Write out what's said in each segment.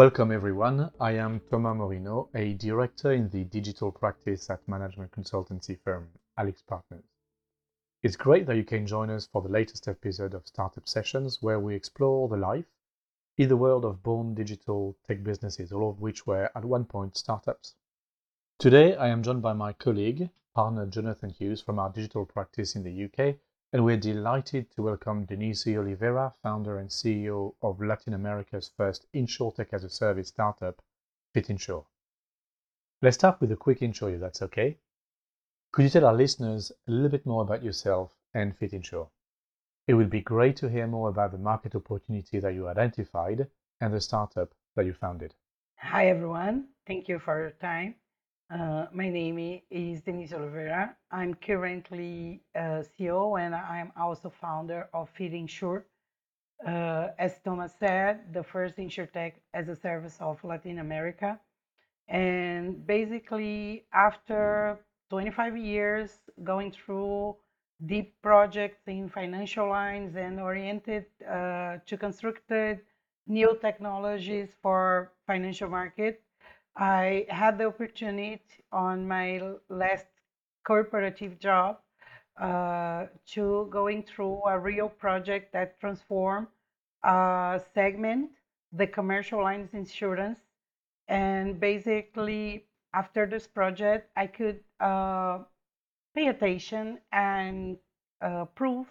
Welcome everyone. I am Thomas Morineaux, a director in the digital practice at management consultancy firm AlixPartners. It's great that you can join us for the latest episode of Startup Sessions where we explore the life in the world of born digital tech businesses, all of which were at one point startups. Today I am joined by my colleague, partner Jonathan Hughes from our digital practice in the UK, and we're delighted to welcome Denise Oliveira, founder and CEO of Latin America's first InsurTech as a service startup, Fitinsur. Let's start with a quick intro, if that's okay. Could you tell our listeners a little bit more about yourself and Fitinsur? It would be great to hear more about the market opportunity that you identified and the startup that you founded. Hi, everyone. Thank you for your time. Uh, my name is Denise Oliveira. I'm currently uh, CEO and I'm also founder of Fitinsur. Uh, as Thomas said, the first insurtech as a service of Latin America. And basically, after 25 years going through deep projects in financial lines and oriented uh, to constructed new technologies for financial market, I had the opportunity on my last corporative job uh, to going through a real project that transformed a segment, the commercial lines insurance. And basically, after this project, I could uh, pay attention and uh, prove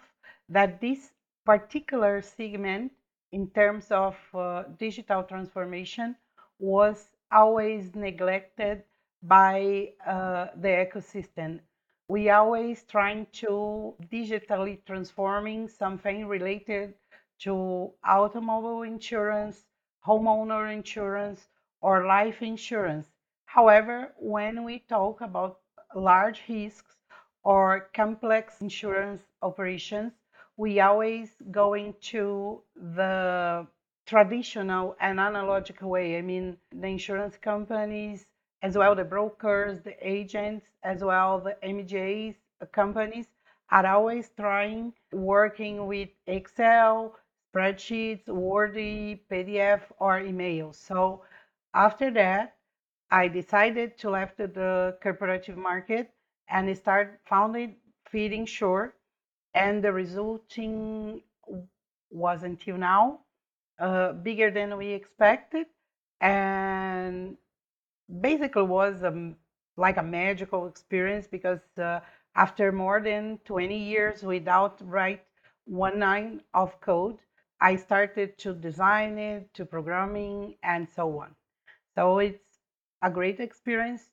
that this particular segment, in terms of uh, digital transformation, was always neglected by uh, the ecosystem. We always trying to digitally transforming something related to automobile insurance, homeowner insurance, or life insurance. However, when we talk about large risks or complex insurance operations, we always going to the traditional and analogical way. I mean, the insurance companies, as well the brokers, the agents, as well the MGAs uh, companies are always trying working with Excel, spreadsheets, Word, PDF, or email. So after that, I decided to left the corporative market and start founded Fitinsur, and the resulting was until now uh, bigger than we expected, and basically was like a magical experience because uh, after more than 20 years without write one line of code, I started to design it, to programming, and so on. So it's a great experience,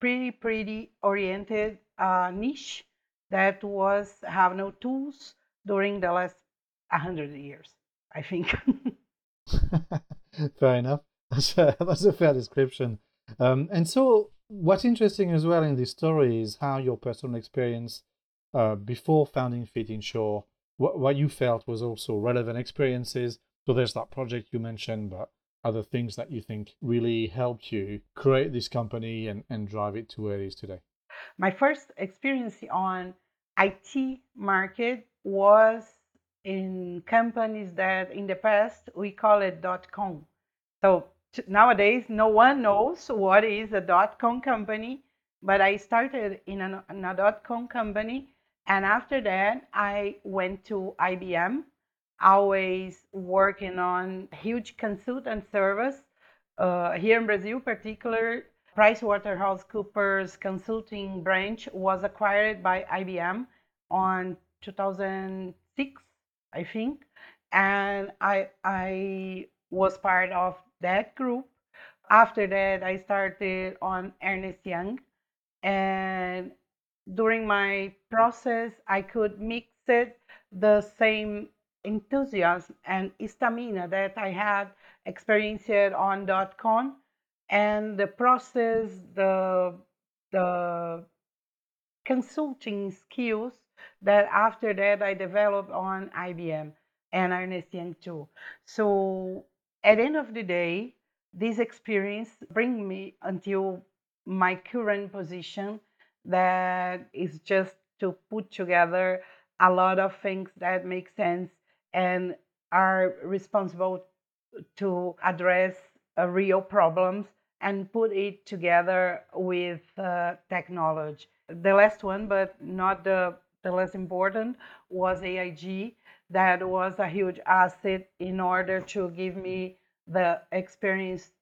pretty pretty oriented uh, niche that was have no tools during the last 100 years, I think. fair enough. That's a, fair description. Um, and so, what's interesting as well in this story is how your personal experience uh, before founding Fitinsur, what, what you felt was also relevant experiences. So, there's that project you mentioned, but other things that you think really helped you create this company and, and drive it to where it is today? My first experience on IT market was in companies that in the past we call it dot com. So t- nowadays no one knows what is a dot com company, but I started in a, in a dot com company, and after that I went to IBM, always working on huge consultant service uh, here in Brazil, particular. PricewaterhouseCoopers consulting branch was acquired by IBM on 2006 I think, and I I was part of that group. After that, I started on Ernst Young, and during my process, I could mix it the same enthusiasm and stamina that I had experienced on dot .com, and the process, the the consulting skills that after that I developed on IBM and Ernst Young too. So at the end of the day, this experience bring me until my current position that is just to put together a lot of things that make sense and are responsible to address uh, real problems and put it together with uh, technology. The last one, but not the, the less important, was AIG. That was a huge asset in order to give me the experience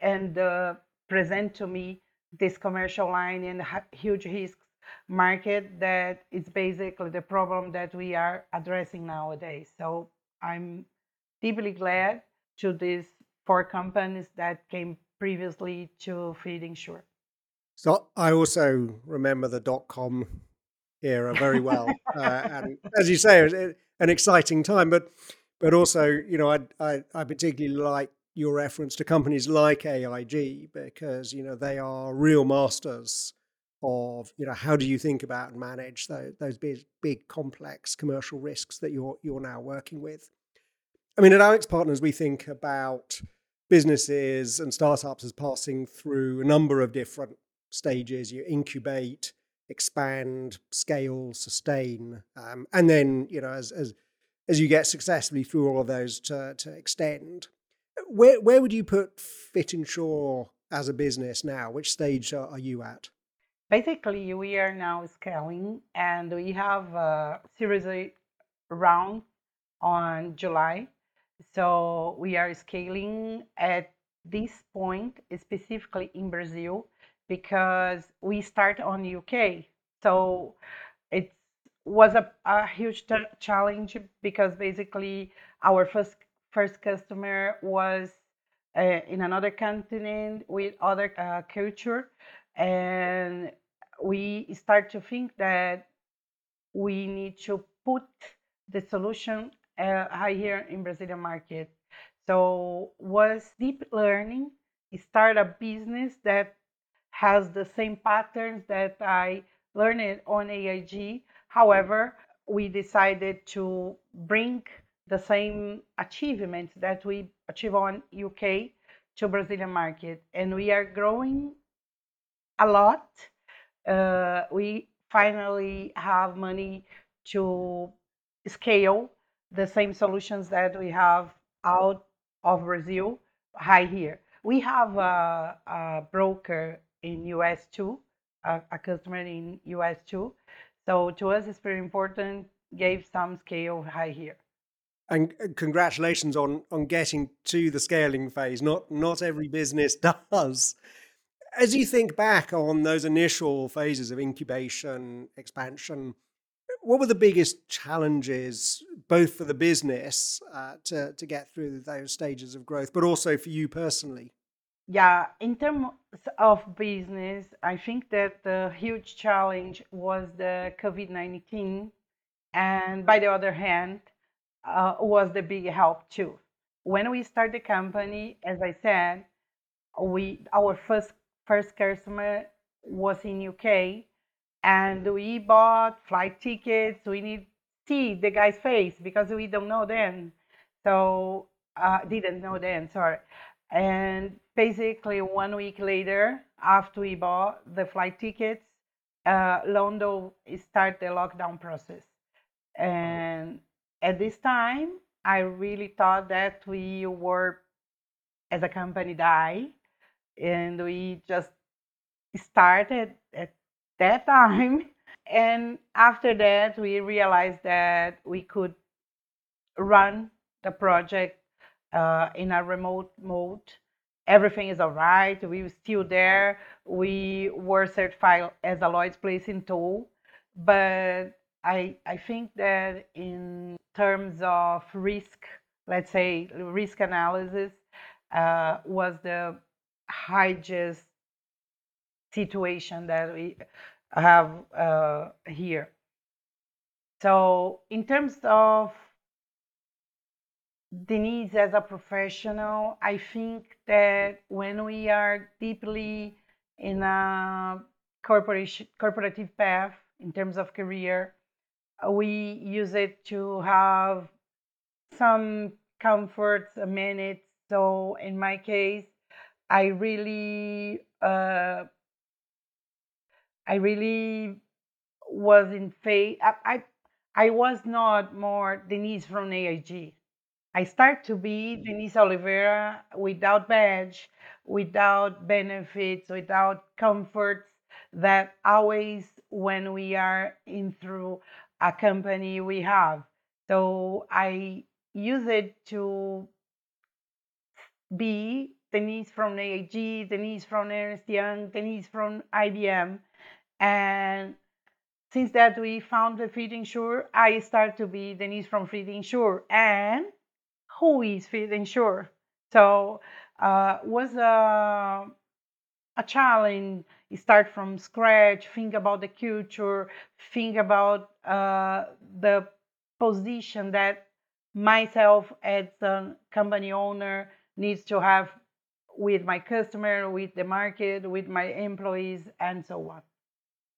and uh, present to me this commercial line in huge risks market that is basically the problem that we are addressing nowadays. So I'm deeply glad to these four companies that came previously to Fitinsur. So I also remember the dot com era very well, uh, and as you say, it was an exciting time. But but also, you know, I I, I particularly like your reference to companies like AIG because you know they are real masters of you know how do you think about and manage those, those big big complex commercial risks that you're you're now working with. I mean, at AlixPartners, we think about businesses and startups as passing through a number of different stages. You incubate, expand, scale, sustain, um, and then you know as as as you get successfully through all of those to, to extend where where would you put Fitinsur as a business now? Which stage are, are you at? Basically, we are now scaling, and we have a series round on July. So we are scaling at this point, specifically in Brazil, because we start on UK. So it was a, a huge t- challenge because basically our first first customer was uh, in another continent with other uh, culture and we start to think that we need to put the solution uh, here in brazilian market so was deep learning start a business that has the same patterns that i learned on aig however we decided to bring the same achievements that we achieve on UK to Brazilian market, and we are growing a lot. Uh, we finally have money to scale the same solutions that we have out of Brazil high here. We have a, a broker in US too, a, a, customer in US too. So to us, it's very important. Gave some scale high here and congratulations on on getting to the scaling phase. Not not every business does. As you think back on those initial phases of incubation, expansion, what were the biggest challenges, both for the business uh, to to get through those stages of growth, but also for you personally? Yeah, in terms of business, I think that the huge challenge was the COVID nineteen, and by the other hand, uh, was the big help too. When we started the company, as I said, we our first first customer was in UK, and we bought flight tickets. We need see the guy's face because we don't know then, so uh, didn't know then. Sorry, and basically one week later, after we bought the flight tickets, uh, London start the lockdown process, and at this time, I really thought that we were, as a company, die, and we just started at that time. And after that, we realized that we could run the project uh, in a remote mode. Everything is all right. We were still there. We were certified as a Lloyd's placing tool, but I I think that in terms of risk, let's say risk analysis, uh, was the highest situation that we have uh, here. So in terms of needs as a professional, I think that when we are deeply in a corporation corporative path in terms of career, we use it to have some comforts, amenities. So in my case, I really, uh, I really was in faith. I, I, I was not more Denise from AIG. I start to be mm-hmm. Denise Oliveira without badge, without benefits, without comforts that always when we are in through a company we have. So I use it to be Denise from AIG, Denise from Ernst Young, Denise from IBM. And since that we found the Fitinsur, I start to be Denise from Fitinsur. And who is Fitinsur? So uh, was a a challenge. Start from scratch. Think about the culture. Think about uh, the position that myself as a company owner needs to have with my customer, with the market, with my employees, and so on.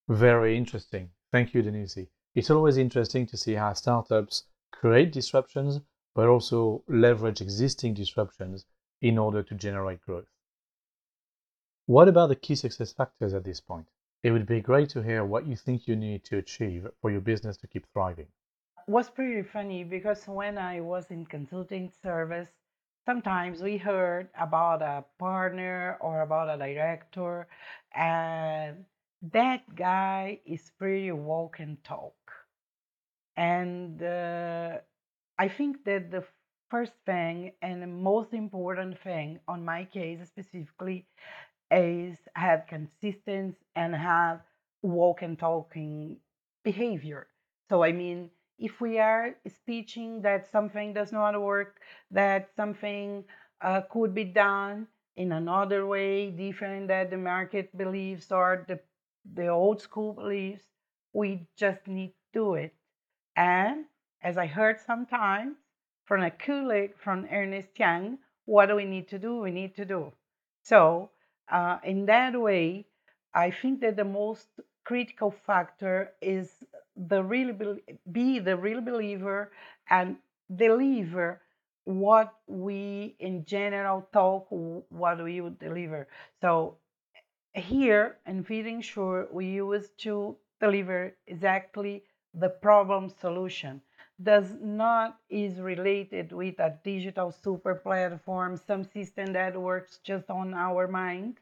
Very interesting. Thank you, Denise. It's always interesting to see how startups create disruptions, but also leverage existing disruptions in order to generate growth. What about the key success factors at this point? It would be great to hear what you think you need to achieve for your business to keep thriving. It was pretty funny because when I was in consulting service, sometimes we heard about a partner or about a director, and that guy is pretty walk and talk. And uh, I think that the first thing and the most important thing on my case specifically is have consistency and have walk and talking behavior. So I mean, if we are speaking that something does not work, that something uh, could be done in another way, different that the market believes or the the old school beliefs, we just need to do it. And as I heard sometimes from a colleague from Ernst Young, what do we need to do? We need to do. So uh, in that way, I think that the most critical factor is the really be, be the real believer and deliver what we in general talk what we would deliver so here in Fitinsur we use to deliver exactly the problem solution does not is related with a digital super platform, some system that works just on our mind.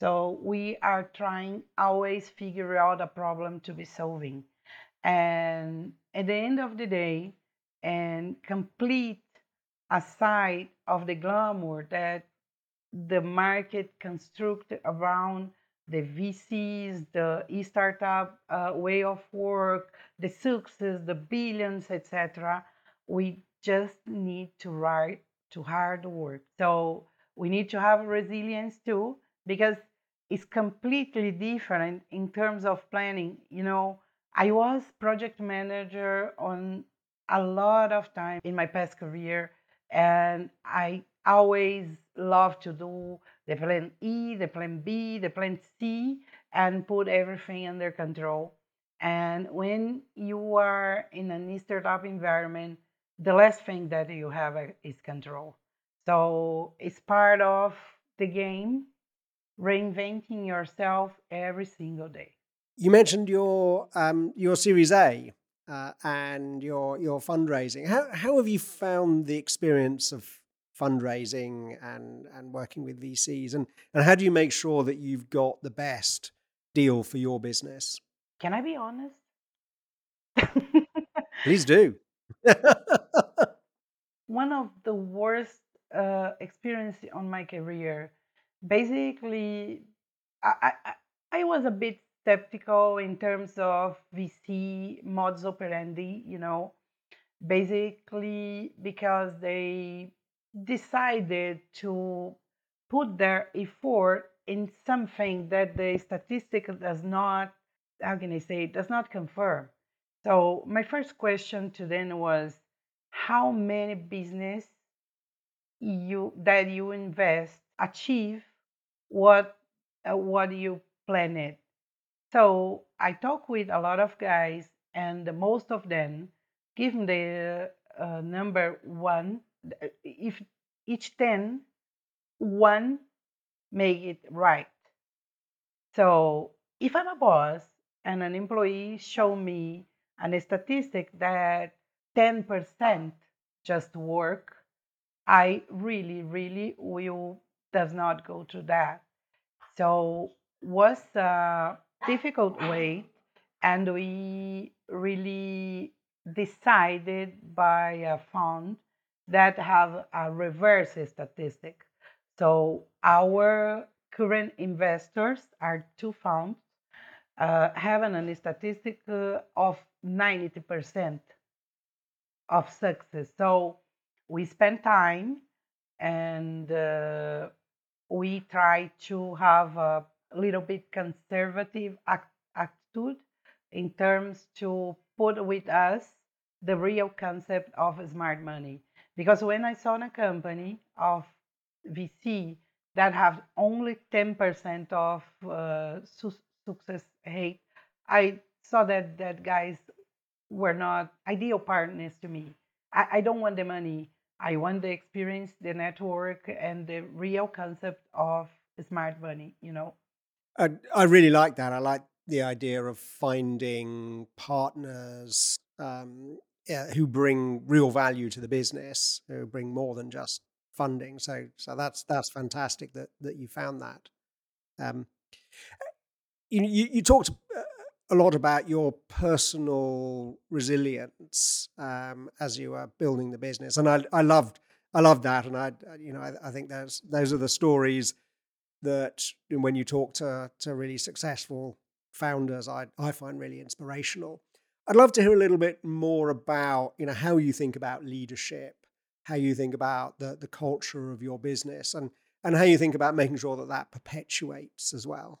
So we are trying always figure out a problem to be solving. And at the end of the day, and complete aside of the glamour that the market construct around the VCs, the e-startup uh, way of work, the success, the billions, etc. We just need to write to hard work. So we need to have resilience too, because it's completely different in terms of planning. You know, I was project manager on a lot of time in my past career, and I always love to do the plan E, the plan B, the plan C, and put everything under control. And when you are in an startup environment, the last thing that you have is control. So it's part of the game, reinventing yourself every single day. You mentioned your um, your Series A uh, and your your fundraising. How how have you found the experience of fundraising and and working with VCs and and how do you make sure that you've got the best deal for your business? Can I be honest? Please do. One of the worst uh, experience on my career. Basically, I, I I was a bit skeptical in terms of VC modus operandi. You know, basically because they decided to put their effort in something that the statistic does not how can i say does not confirm. So my first question to them was how many business you that you invest achieve what uh, what you planned so i talk with a lot of guys and most of them give me the uh, number one Uh, if each 10 one make it right so if i'm a boss and an employee show me an statistic that 10% just work, I really, really will does not go to that. So was a difficult way, and we really decided by a fund that have a reverse statistic. So our current investors are two funds uh, having a statistic uh, of 90% of success. So we spend time and uh, we try to have a little bit conservative act- attitude in terms to put with us the real concept of smart money. Because when I saw a company of VC that have only 10% of uh, su- success rate, I saw that that guys were not ideal partners to me. I, I don't want the money. I want the experience, the network, and the real concept of smart money. You know. I, I really like that. I like the idea of finding partners um, yeah, who bring real value to the business, who bring more than just funding. So, so that's that's fantastic that that you found that. Um, you, you, you talked uh, a lot about your personal resilience um, as you were building the business, and I, I loved I loved that, and I you know I, I think those those are the stories that when you talk to to really successful founders, I I find really inspirational. I'd love to hear a little bit more about you know how you think about leadership, how you think about the the culture of your business, and and how you think about making sure that that perpetuates as well.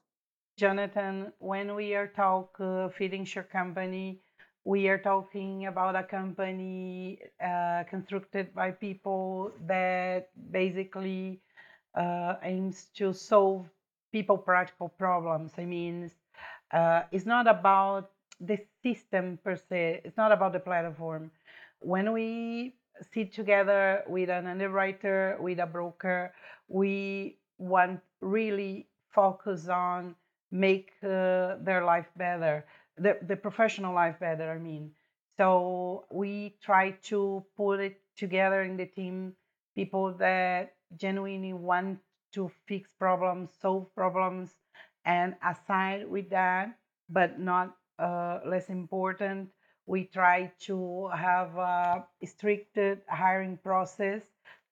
Jonathan, when we are talk uh, Fitinsur company, we are talking about a company uh, constructed by people that basically uh, aims to solve people practical problems. I mean, uh, it's not about the system per se. It's not about the platform. When we sit together with an underwriter, with a broker, we want really focus on make uh, their life better, the, the professional life better, I mean. So we try to put it together in the team, people that genuinely want to fix problems, solve problems, and aside with that, but not Uh, less important, we try to have a strict hiring process,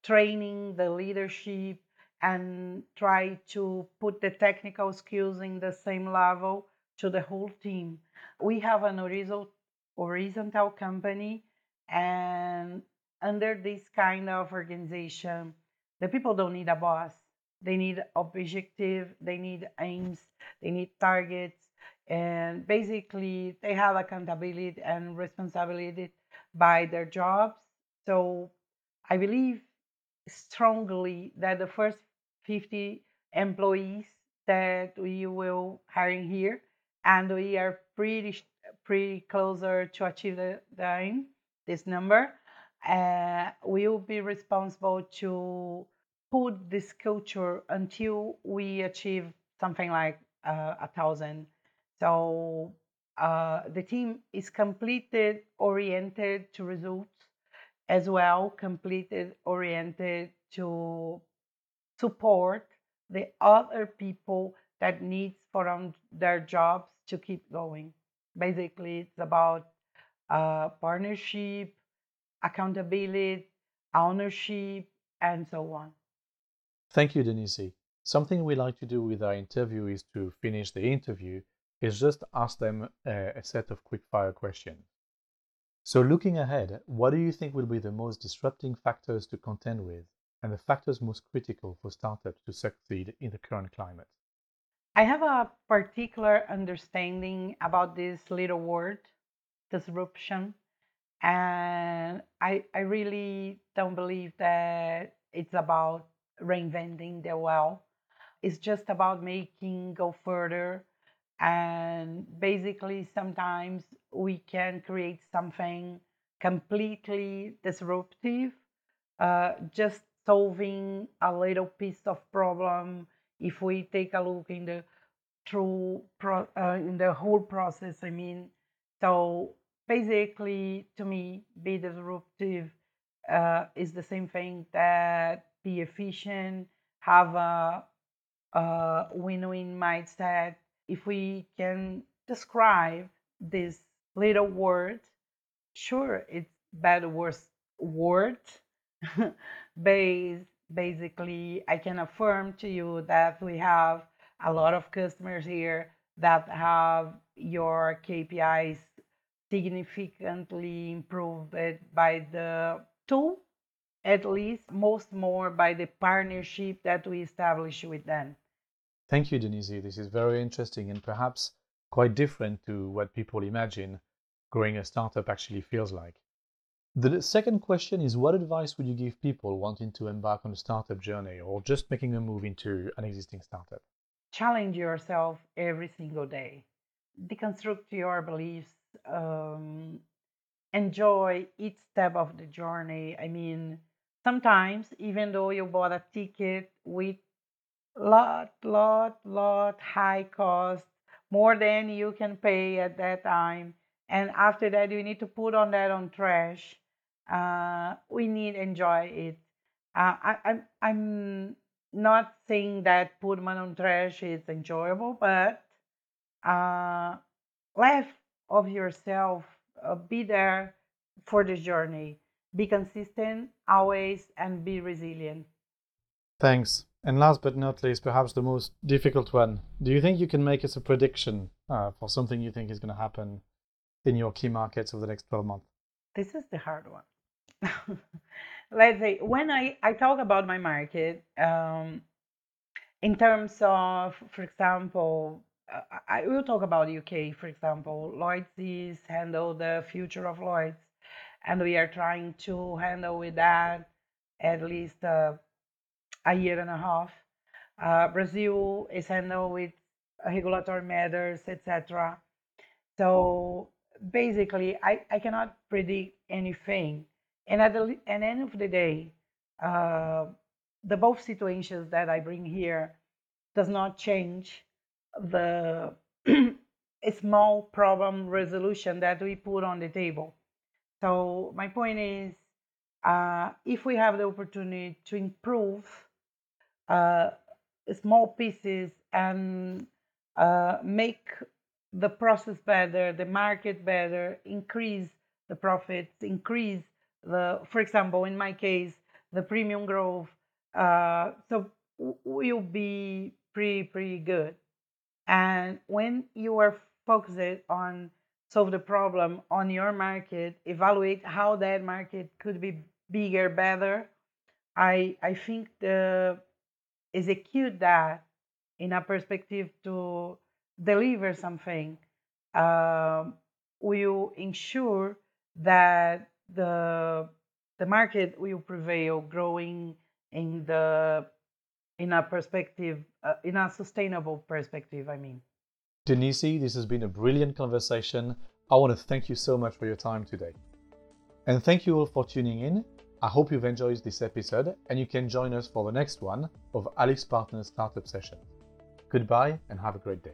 training the leadership, and try to put the technical skills in the same level to the whole team. We have an horizontal company, and under this kind of organization, the people don't need a boss. They need objective, they need aims, they need targets, and basically they have accountability and responsibility by their jobs. So I believe strongly that the first 50 employees that we will hiring here, and we are pretty pretty closer to achieve the, the this number. Uh, we will be responsible to put this culture until we achieve something like uh, a thousand. So uh, the team is completed oriented to results as well, completed oriented to support the other people that needs for their jobs to keep going. Basically, it's about uh, partnership, accountability, ownership, and so on. Thank you, Denise. Something we like to do with our interview is to finish the interview is just ask them a, a set of quick fire questions. So looking ahead, what do you think will be the most disrupting factors to contend with and the factors most critical for startups to succeed in the current climate? I have a particular understanding about this little word, disruption. And I, I really don't believe that it's about reinventing the well. It's just about making go further. And basically, sometimes we can create something completely disruptive uh, just solving a little piece of problem if we take a look in the through pro, uh, in the whole process i mean so basically to me be disruptive uh, is the same thing that be efficient, have a, a win-win mindset. If we can describe this little word, sure, it's bad worst word. Basically, I can affirm to you that we have a lot of customers here that have your KPIs significantly improved by the tool, at least most more by the partnership that we establish with them. Thank you, Denise. This is very interesting and perhaps quite different to what people imagine growing a startup actually feels like. The second question is what advice would you give people wanting to embark on a startup journey or just making a move into an existing startup? Challenge yourself every single day. Deconstruct your beliefs. Um, enjoy each step of the journey. I mean, sometimes even though you bought a ticket with lot, lot, lot high cost, more than you can pay at that time, and after that you need to put on that on trash. Uh, we need enjoy it. Uh, I, I'm I'm not saying that put money on trash is enjoyable, but uh, laugh of yourself uh, be there for the journey. Be consistent always and be resilient. Thanks. And last but not least, perhaps the most difficult one. Do you think you can make us a prediction uh, for something you think is going to happen in your key markets over the next 12 months? This is the hard one. Let's say when I, I talk about my market, um, in terms of, for example, I will talk about UK, for example. Lloyd's is handle the future of Lloyd's, and we are trying to handle with that at least uh, a year and a half. Uh, Brazil is handle with regulatory matters, etc. So basically, I, I cannot predict anything. And at the, end of the day, uh, the both situations that I bring here does not change the small problem resolution that we put on the table. So my point is, uh, if we have the opportunity to improve small pieces and uh, make the process better, the market better, increase the profits, increase the, for example, in my case, the premium growth. Uh, so will be pretty pretty good. And when you are focused on solve the problem on your market, evaluate how that market could be bigger, better. I I think the execute that in a perspective to deliver something uh, will ensure that the the market will prevail, growing in the in a perspective, uh, in a sustainable perspective, I mean. Denise, this has been a brilliant conversation. I want to thank you so much for your time today. And thank you all for tuning in. I hope you've enjoyed this episode and you can join us for the next one of AlixPartners Startup Session. Goodbye and have a great day.